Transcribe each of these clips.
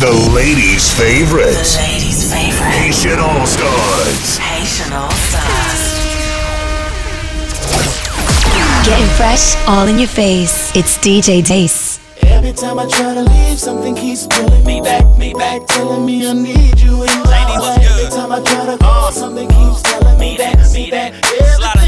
the ladies' favorite. The ladies' favorite. Haitian All Stars. Haitian All Stars. Getting fresh all in your face. It's DJ Dace. Every time I try to leave, something keeps pulling me back, me back, telling me I need you in my Lady, what's life. good? Every time I try to go, something keeps telling me that, me that Slide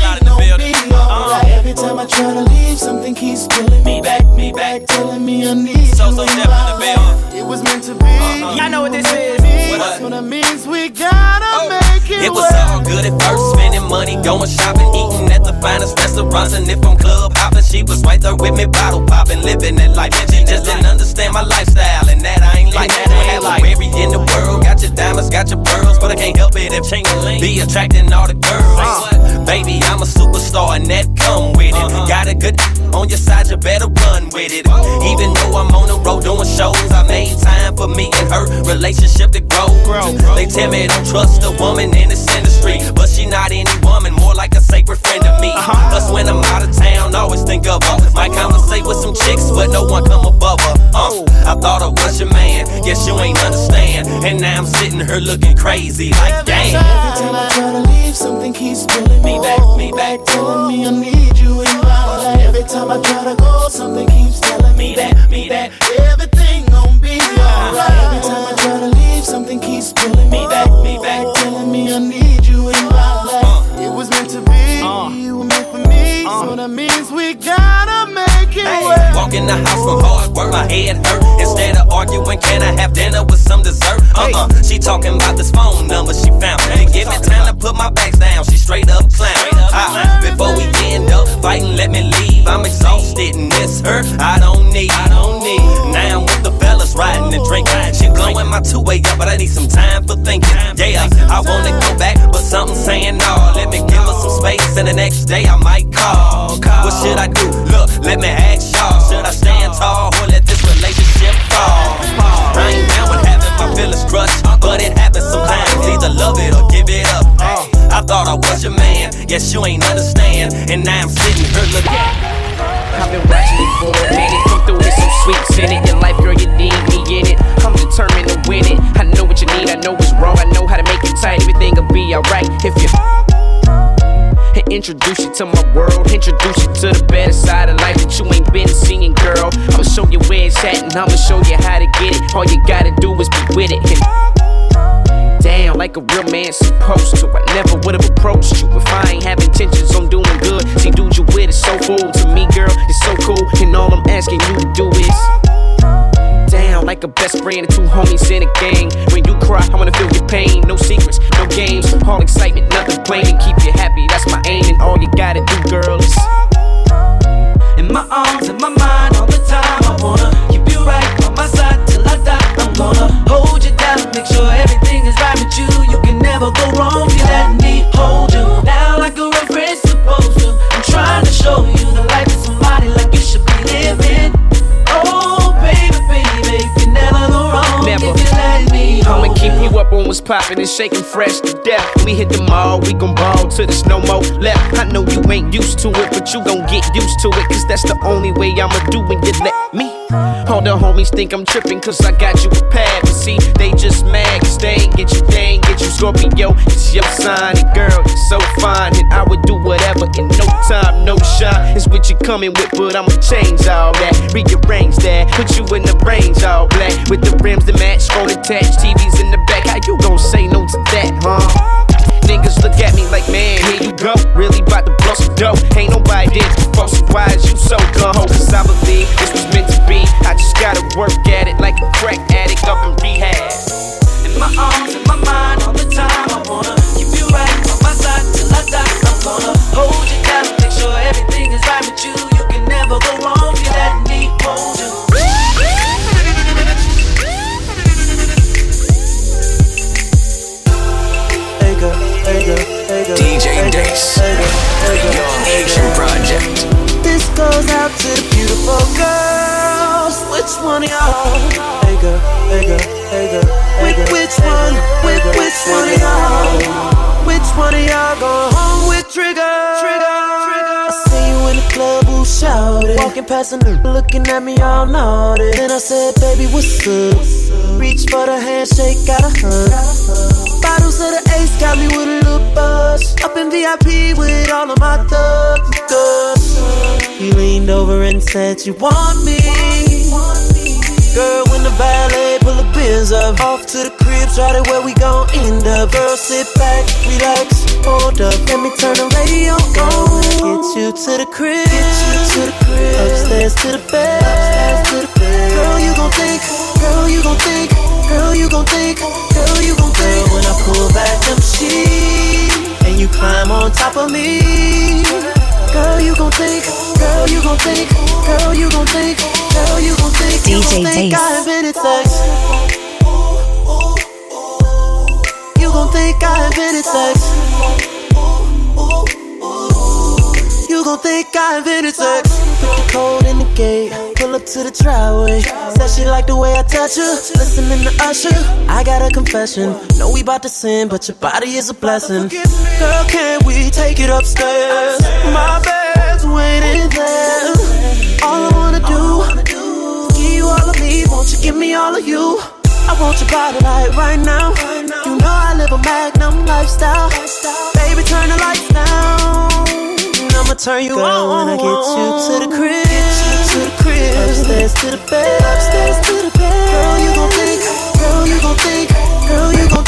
Every time I try to leave, something keeps pulling me back, me back, telling me I need So, you so in Step in my the building. life. It was meant to be. Uh-huh. Y'all know what this is. That's what it means. We gotta Oh. make it, It was work. all good at first, spending money, going shopping, eating at the finest restaurants, and if I'm club hopping, she was right there with me, bottle popping, living that life. And she just didn't understand my lifestyle, and that I ain't like that. I have every in the world, got your diamonds, got your pearls, but I can't help it if she be attracting all the girls. Uh. Baby, I'm a superstar, and that come with it. Got a good on your side, you better run with it. Even though I'm on the road doing shows, I made time for me and her relationship to grow. They tell me don't trust a woman in this industry, but she not any woman, more like a sacred friend to me. Plus, when I'm out of town, always think of her. Might conversate with some chicks, but no one come above her. Uh, I thought I was your man, guess you ain't understand. And now I'm sitting here looking crazy, like damn. Every time I try to leave, something keeps pulling me back, me back, telling me I need time I try to go, something keeps telling me that, me that Walk in the house from hard work, my head hurt. Instead of arguing, can I have dinner with some dessert? Uh uh She talking about this phone number she found. Didn't give me time to put my bags down. She straight up clown. Ah, before we end up fighting, let me leave. I'm exhausted and miss her. I don't need. I don't need. Now I'm with the fellas riding and drinking. She blowing my two way up, but I need some time for thinking. Yeah, I wanna go back, but something saying no. Let me give her some space, and the next day I might call. What should I do? Look, let me ask y'all. Should I stand tall or let this relationship fall? I ain't down with having my feelings crushed, but it happens sometimes. Either love it or give it up. I thought I was your man, guess you ain't understand. And now I'm sitting here looking. I've been watching it for a minute. Come through with some sweets in it. In life, girl, you need me in it. I'm determined to win it. I know what you need, I know what's wrong. I know how to make you tight. Everything will be alright if you. And introduce you to my world. Introduce you to the better side of life that you ain't been seeing, girl. I'ma show you where it's at and I'ma show you how to get it. All you gotta do is be with it. And down like a real man supposed to. I never would've approached you if I ain't have intentions on doing good. See, dude, you with it so full to me, girl. It's so cool, and all I'm asking you to do is down like a best friend and two homies in a gang. When you cry, I wanna feel your pain. No secrets, no games, all excitement, nothing plain. Keep you happy, that's my aim. And all you gotta do, girl, is In my arms, in my mind, all the time. I wanna keep you right on my side till I die. I'm gonna hold you down, make sure everything is right with you. You can never go wrong. Keep you up on what's poppin' and shaking fresh to death. We hit the mall, we gon' ball till there's no more left. I know you ain't used to it, but you gon' get used to it. Cause that's the only way I'ma do when you let me. All the homies think I'm trippin' cause I got you a pad. But see, they just mad cause they ain't get you, ain't get you Scorpio. It's your sign, and girl, you're so fine. And I would do whatever in no time, no shine. It's what you coming with, but I'ma change all that. Rearrange that, put you in the range all black. With the rims that match, phone attached, TVs in the back. How you gon' say no to that, huh? Niggas look at me like, man, here you go. Really bout to blow some dough. Ain't nobody did before, so why is you so gun ho? Cause I believe this was meant to be. I just gotta work at it like a crack addict up in rehab. In my arms, in my mind, all the time. I wanna keep you right on my side till I die. I'm gonna hold you down, make sure everything is right with you. You can never go wrong you let me hold you. Dace. The Young Haitian Project. This goes out to the beautiful girls. Which one of y'all? Hey girl, hey girl, hey girl. Which, which one? Which, which one of y'all? Which one of y'all go home with trigger? Trigger. I see you in the club, who shouted? Walking past a nigga looking at me all naughty. Then I said, baby, what's up? reach for the handshake, got a hug. Bottles of the ace got me with a little buzz. Up in VIP with all of my thugs. Good. He leaned over and said, You want me? Girl, when the valet pull the bins up, off to the crib, try to where we gon' end up. Girl, sit back, relax, hold up, let me turn the radio on. Get you to the crib, get you to the crib. Upstairs to the bed, upstairs to the bed. Girl, you gon' think, girl, you gon' think, girl, you gon' think, girl, you gon' think. When I back them sheets and you climb on top of me. Girl, you gon' think, girl, you gon' think, girl, you gon' think, girl, you gon' think, you DJ gon' think. I invented sex. You gon' think I invented sex. You gon' think I invented sex. Code in the gate, pull up to the driveway. Said she like the way I touch her, listening to Usher. I got a confession, know we bout to sin, but your body is a blessing. Girl, can we take it upstairs? My bed's waiting there. All I wanna do, give you all of me, won't you give me all of you? I want your body like right now. You know I live a magnum lifestyle. Baby, turn the lights down. I'ma turn you on when I get you to the crib. To the crib. Upstairs to the bed. Upstairs to the bed. Girl, you gon' think. Girl, you gon' think. Girl, you gon'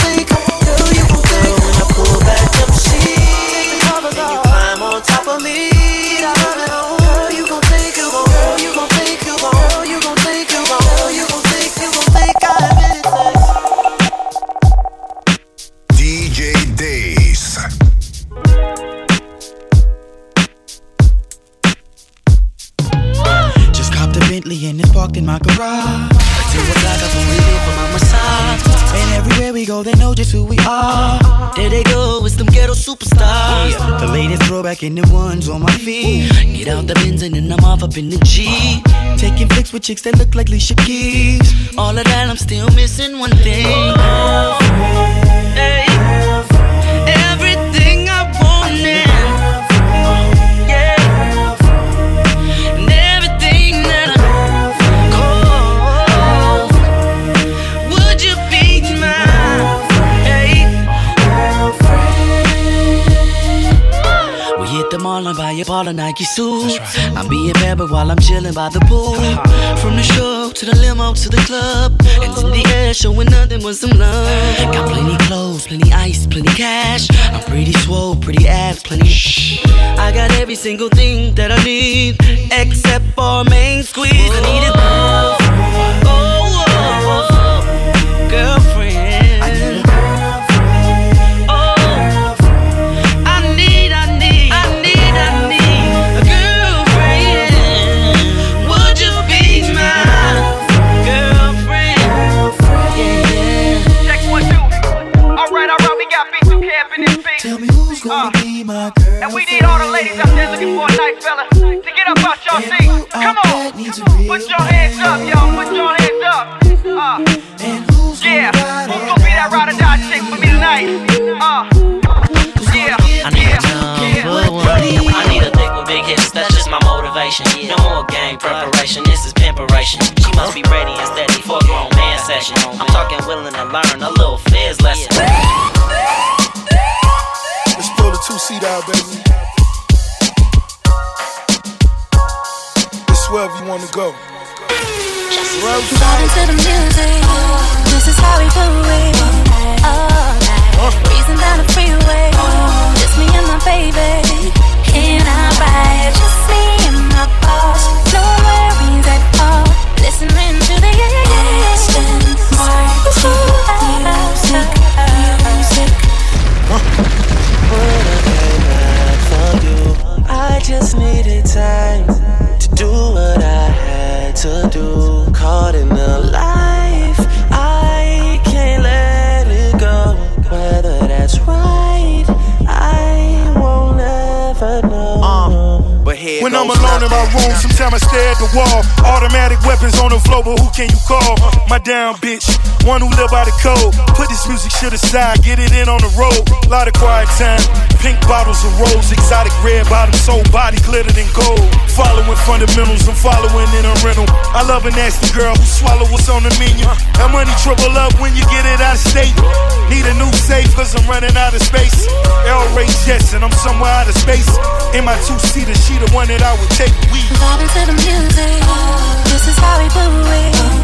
in the G. Taking flicks with chicks that look like Alicia Keys. All of that, I'm still missing one thing. Buy a Nike suits. I'm being but while I'm chilling by the pool. From the show to the limo to the club. And in the air, showing nothing but some love. Got plenty clothes, plenty ice, plenty cash. I'm pretty swole, pretty abs, plenty shh. I got every single thing that I need, except for main squeeze. I need it. Put your hands up, y'all. Put your hands up. Uh, And who's yeah. Who's gonna be that ride or die chick for me tonight? Uh, yeah. I need yeah, a yeah. number one. I need a dick with big hips, that's just my motivation. No more game preparation, this is pimperation. She must be ready and steady for a grown man session. I'm talking willing to learn a little fizz lesson. Let's pull the two seat out, baby. It's wherever you wanna go. Vibing to the music. This is how we do it. All night. Breezing down the freeway. Just me and my baby. In our ride. Just me and my boss. No my down bitch. One who live by the code. Put this music shit aside, get it in on the road. Lot of quiet time. Pink bottles of rose, exotic red bottoms, soul body glittered in gold. Following fundamentals, I'm following in a rental. I love a nasty girl who swallow what's on the menu. That money trouble up when you get it out of state. Need a new safe, cause I'm running out of space. L. Ray Jetson, I'm somewhere out of space. In my two seater, she the one that I would take. We vibing to the music. This is how we do it.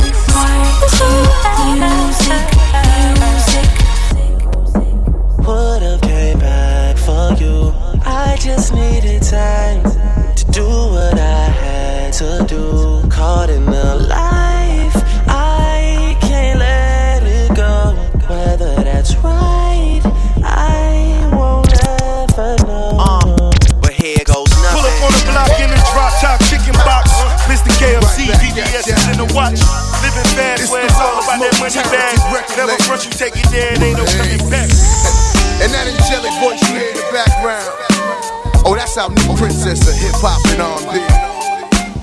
out new princess of hip hop and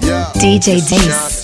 Yeah. DJ Dace.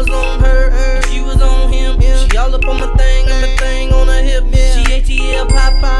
was on her, her, she was on him. She all up on my thing, and my thing on her hip. She ATL pop.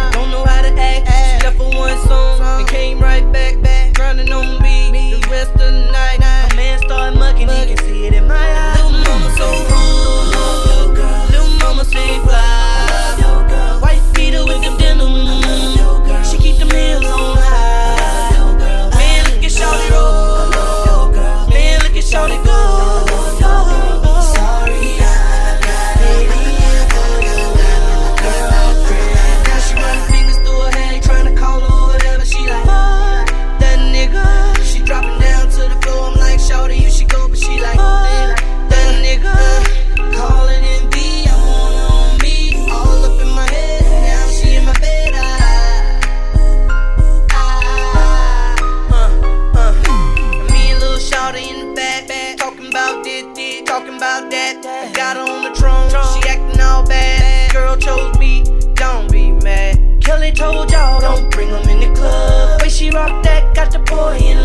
boy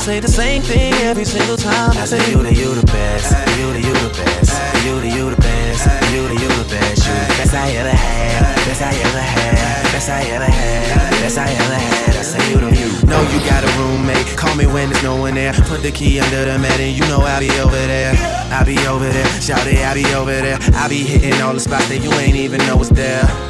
say the same thing every single time. I say, You the, you the best. You the, you the best. You the, you the best. You the, you the best. You the best I ever had. Best I ever had. Best I ever had. Best I ever had. I say, You the, you. Know you got a roommate. Call me when there's no one there. Put the key under the mat and you know I'll be over there. I'll be over there. Shout it, I'll be over there. I'll be hitting all the spots that you ain't even know is there.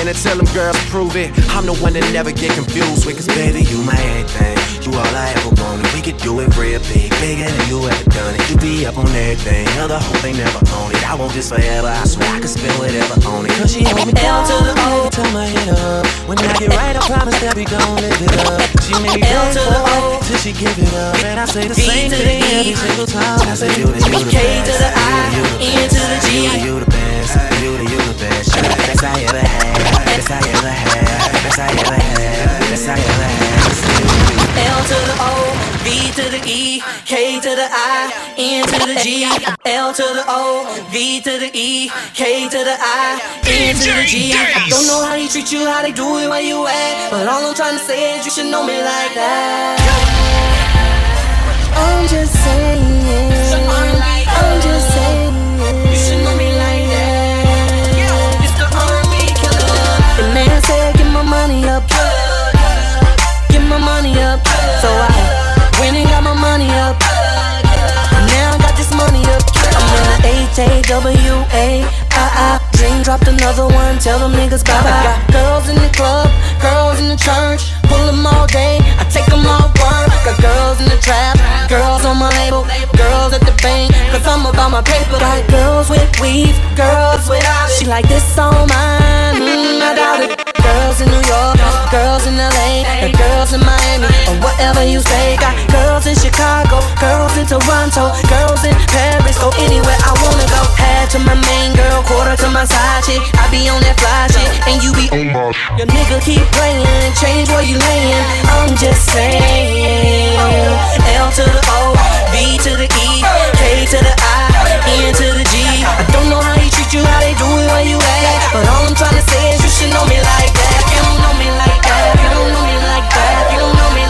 And tell them girls prove it, I'm the one that never get confused with. Cause baby, you my everything. You all I ever wanted. We could do it real big, bigger than you ever done it. You be up on everything, the whole thing never own it. I want this forever, I swear I could spend whatever on it. Cause she hold me down to the every time I hit up. When I get right, I promise that we gon' live it up. She made me beg for it till she give it up. And I say the same thing every single time. I say you the, you the best. to the I, N to the G. You the, you the best. You the, you the best. You the best I ever had. Best I ever had. Best I ever had. Best I ever had. L to the O, V to the E, K to the I, N to the G. L to the O, V to the E, K to the I, N to the G. I don't know how they treat you, how they do it, where you at. But all I'm trying to say is you should know me like that. The H-A-W-A. I, I dream dropped another one. Tell them niggas bye bye. Got girls in the club, girls in the church. Pull them all day. I take them all work. Got girls in the trap, girls on my label, girls at the bank. Cause I'm about my paper. Got girls with weave, girls it. She like this on mine. Mm, I doubt it. Girls in New York, girls in LA, and girls in Miami, or whatever you say. Got girls in Chicago, girls in Toronto, girls in Paris. Go anywhere I wanna go. Head to my main girl, quarter to my side chick. I be on that fly shit, and you be on my. Your nigga keep playing, change where you laying. I'm just saying. L to the O, V to the E, K to the I, N to the G. I don't know how they treat you, how they do it, where you at. But all I'm trying to say is you should know me like that. You don't know me like that. You don't know me like that. You don't know me like that.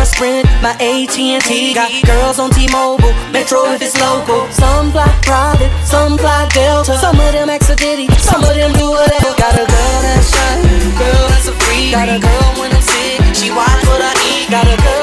My Sprint, my AT&T. Got girls on T-Mobile, Metro if it's local. Some fly private, some fly Delta. Some of them Exodity, some of them do whatever. Got a girl that's shy, girl that's a freak. Got a girl when I'm sick, she watch what I eat. Got a girl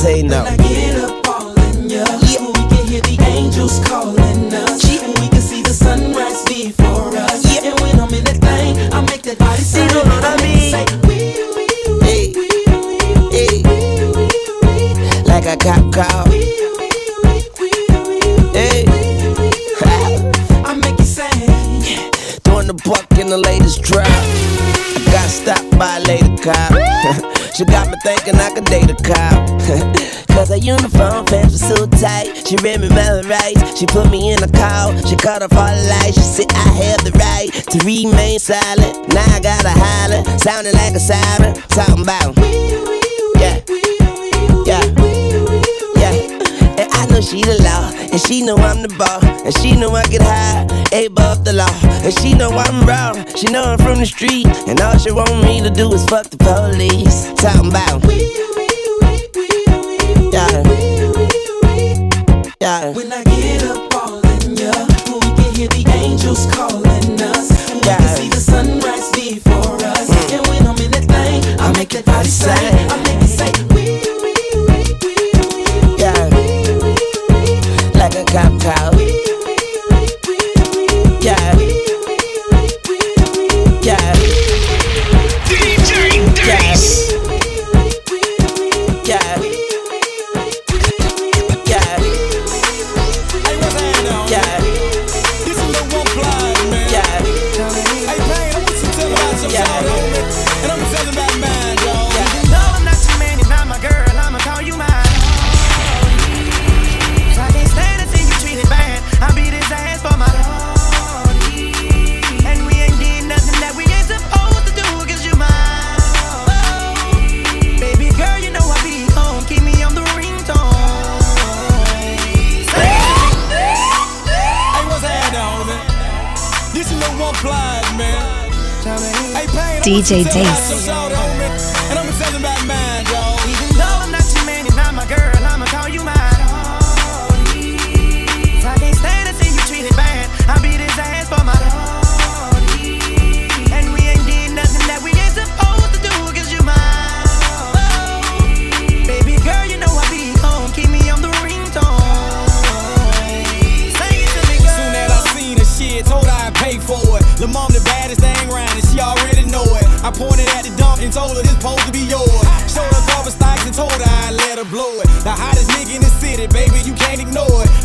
Happy Valentino. She read me my rights. She put me in a call. She cut off all the lights. She said I have the right to remain silent. Now I gotta holler, sounding like a siren. Talking about, yeah, yeah, yeah. And I know she the law, and she know I'm the ball, and she know I get high, above the law, and she know I'm raw. She know I'm from the street, and all she want me to do is fuck the police. Talking about, yeah, yeah. when I get up all in ya, we can hear the angels calling us. DJ to the and this supposed to be yours.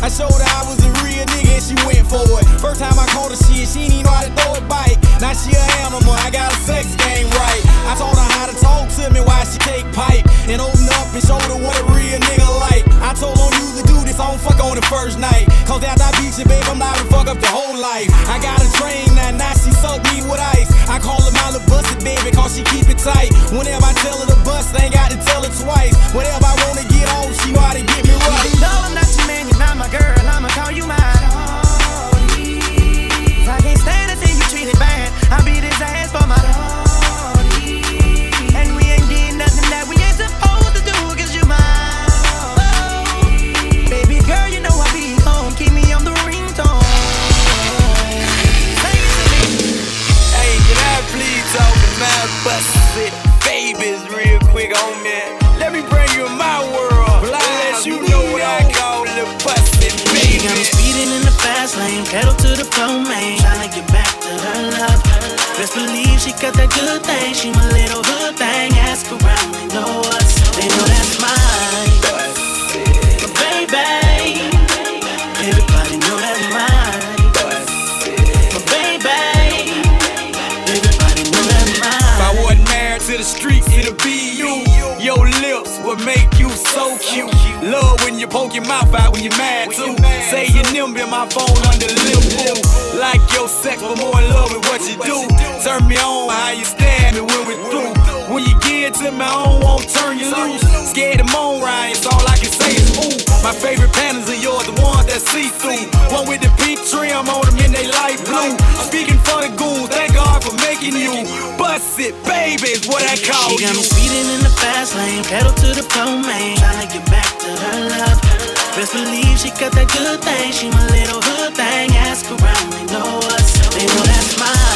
I showed her I was a real nigga and she went for it. First time I caught her shit, she didn't know how to throw a bite. Now she a animal, I got a sex game right. I told her how to talk to me while she take pipe. And open up and showed her what a real nigga like. I told you to do this, I don't fuck on the first night. Cause after I beat you, babe, I'm liable to fuck up the whole life. I got a train now, now she suck me with ice. I call her my little busted baby, cause she keep it tight. Whenever I tell her to bust, I ain't got to tell her twice. Whatever I wanna get on, she know how to get me right. My girl, I'ma call you mine. I can't stand to see you treated bad. I beat his ass for my shorty. Fast lane, pedal to the floor, man. Tryna get back to her love. Best believe she got that good thing. She my little hood thing. Ask around, poke your mouth out when you're mad too. Say your nimble, my phone under the lip. Like your sex, but more in love with what you do. Turn me on how you stand me when we're through. When you get to my I don't turn you loose. Scared to moan, Ryan, all I can say is ooh. My favorite panties are yours, the ones that see through. One with the pink trim on them in they light blue. Speaking for the goons, thank for making you. Bust it, baby, is what I call She got me you. speeding in the fast lane, pedal to the floor, man. Tryna get back to her love. Best believe she got that good thing. She my little hood thing. Ask around, they know us. They know that's mine. But baby, everybody know that's mine.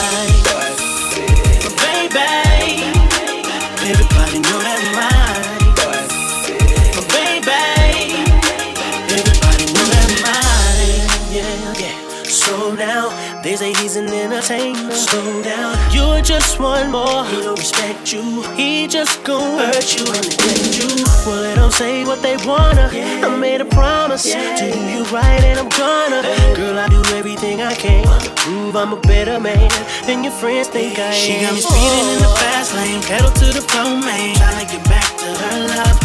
say he's an entertainer. Slow down, you're just one more. He don't respect you. He just gon' hurt you and neglect you. Well, they don't say what they wanna. Yeah. I made a promise yeah. to do you right, and I'm gonna. Hey. Girl, I do everything I can to prove I'm a better man than your friends think I she am. She got me speeding in the fast lane, pedal to the floor, man. Tryna get back to her love.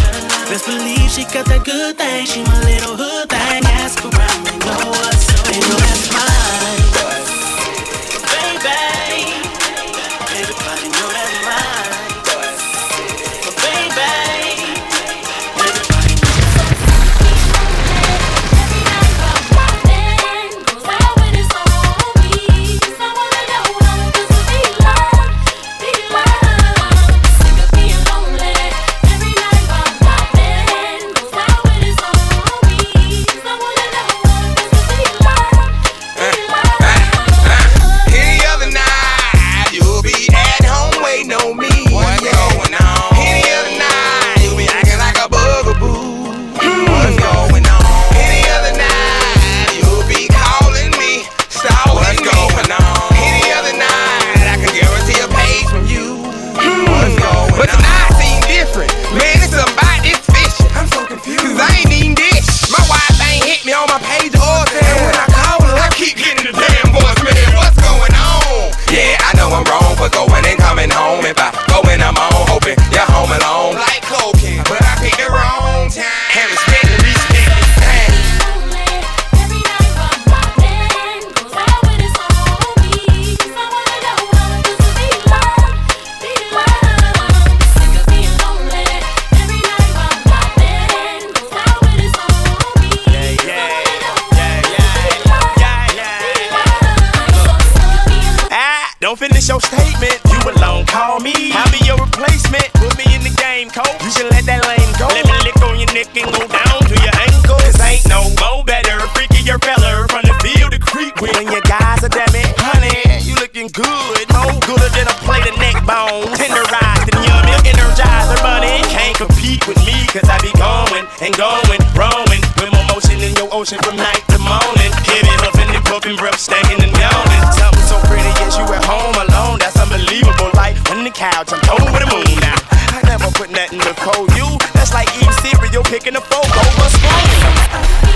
Best believe she got that good thing. She my little hood thing. Ask around, they know us. They know that's my what's going on.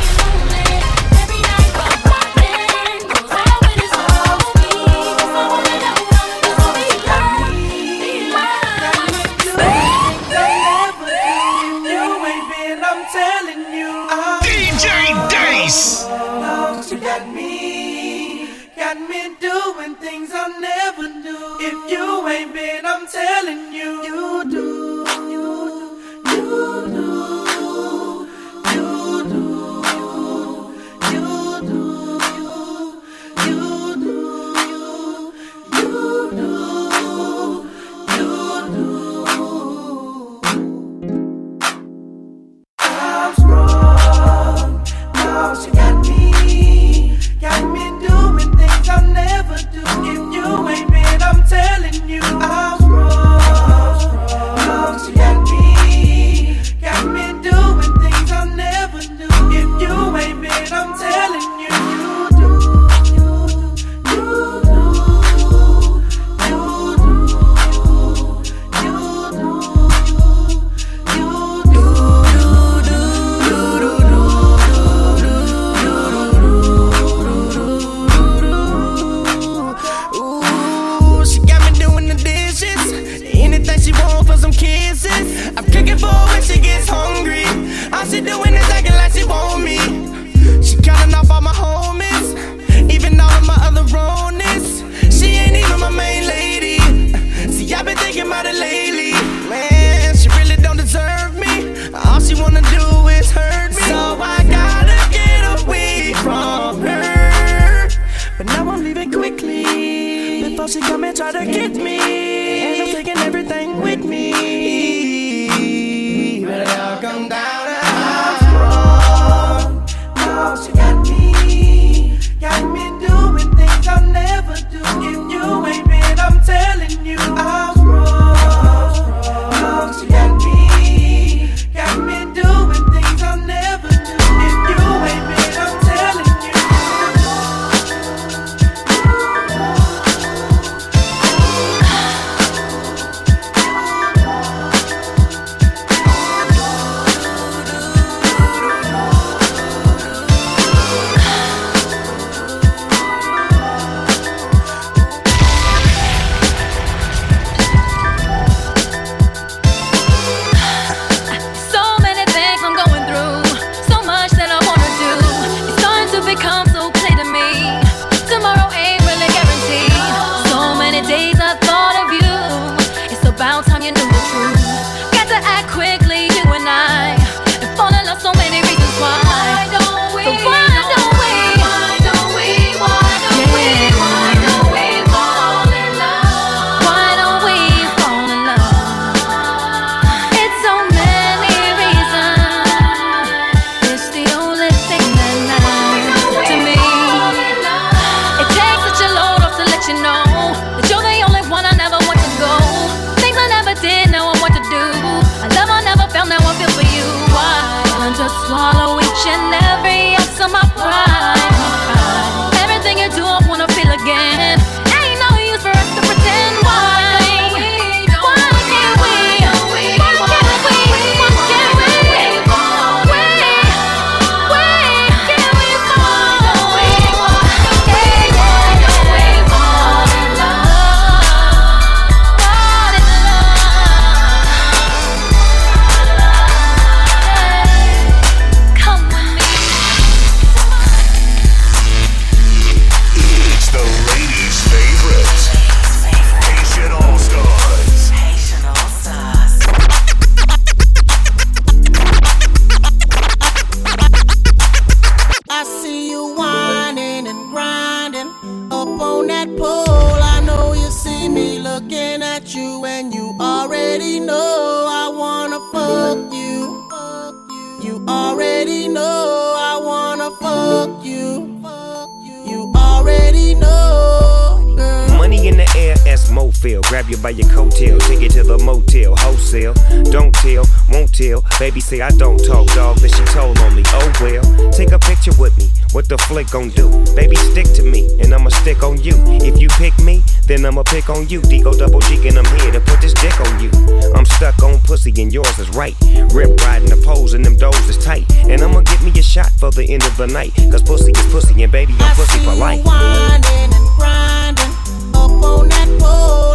Then I'ma pick on you. D-O double G, and I'm here to put this dick on you. I'm stuck on pussy, and yours is right. Rip riding the poles, and them doors is tight. And I'ma get me a shot for the end of the night. Cause pussy is pussy, and baby, I'm pussy for life. whining and grinding up on that pole.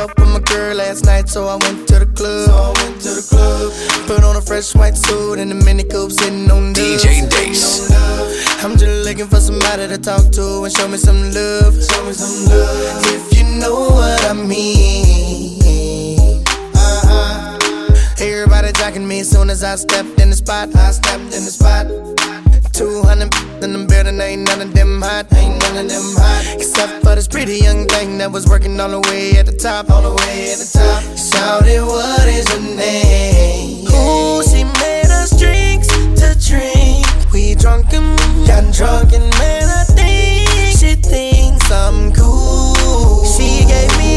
Up with my girl last night, so I went to the club. So I went to the club. Put on a fresh white suit and a mini coupe sitting on the DJ Dace. I'm just looking for somebody to talk to and show me some love. Show me some love. If you know what I mean. Uh-huh. Everybody jacking me as soon as I stepped in the spot. I stepped in the spot. 200 in the building, ain't none of them hot, ain't none of them hot. Except for this pretty young thing that was working all the way at the top, all the way at the top. Shouted, what is her name? Ooh, she made us drinks to drink. We drunk and got drunk and man, I think she thinks I'm cool. She gave me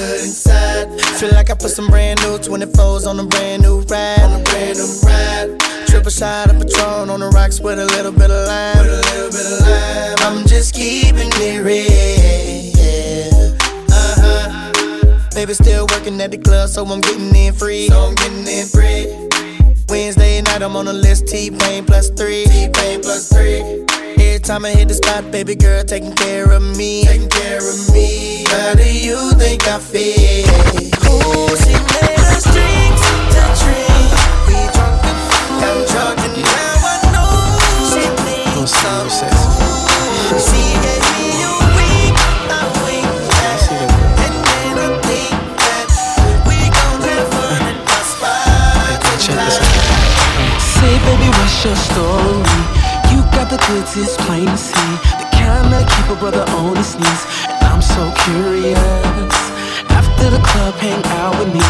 good inside. Feel like I put some brand new 24s on a brand new ride. On a brand new ride. Triple shot of Patron on the rocks with a little bit of lime. With a little bit of lime. I'm just keeping it real. Uh huh. Baby still working at the club, so I'm getting in free. So I'm getting in free. Wednesday night, I'm on the list. T-Pain plus three. T-Pain plus three time I hit the spot, baby girl taking care of me. Taking care of me. How do you think I feel? Ooh, she drinks to drink. We drunk drunk and now I know she. She and then I think that we gon' in my. Say, baby, what's your story? Goods, it's plain to see. The kind that keep a brother on his knees. And I'm so curious. After the club, hang out with me.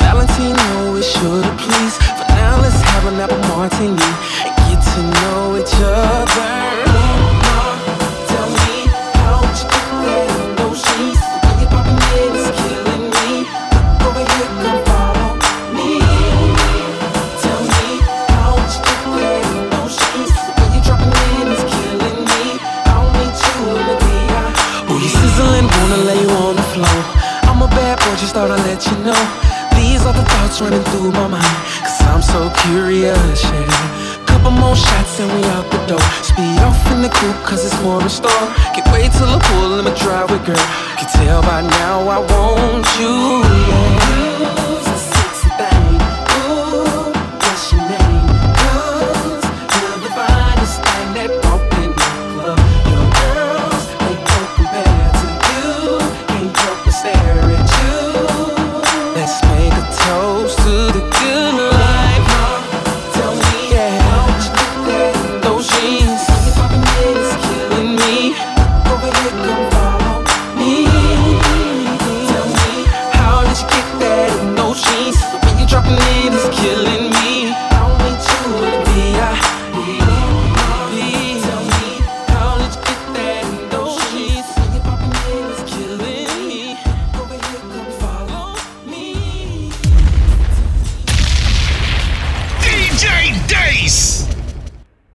Valentino is sure to please. For now, let's have an apple martini and get to know each other. Thought I'd let you know. These are the thoughts running through my mind. Cause I'm so curious, yeah. Couple more shots and we out the door. Speed off in the coupe cause it's more in store. Can't wait till I pull in my driveway, girl. Can tell by now I want you, yeah.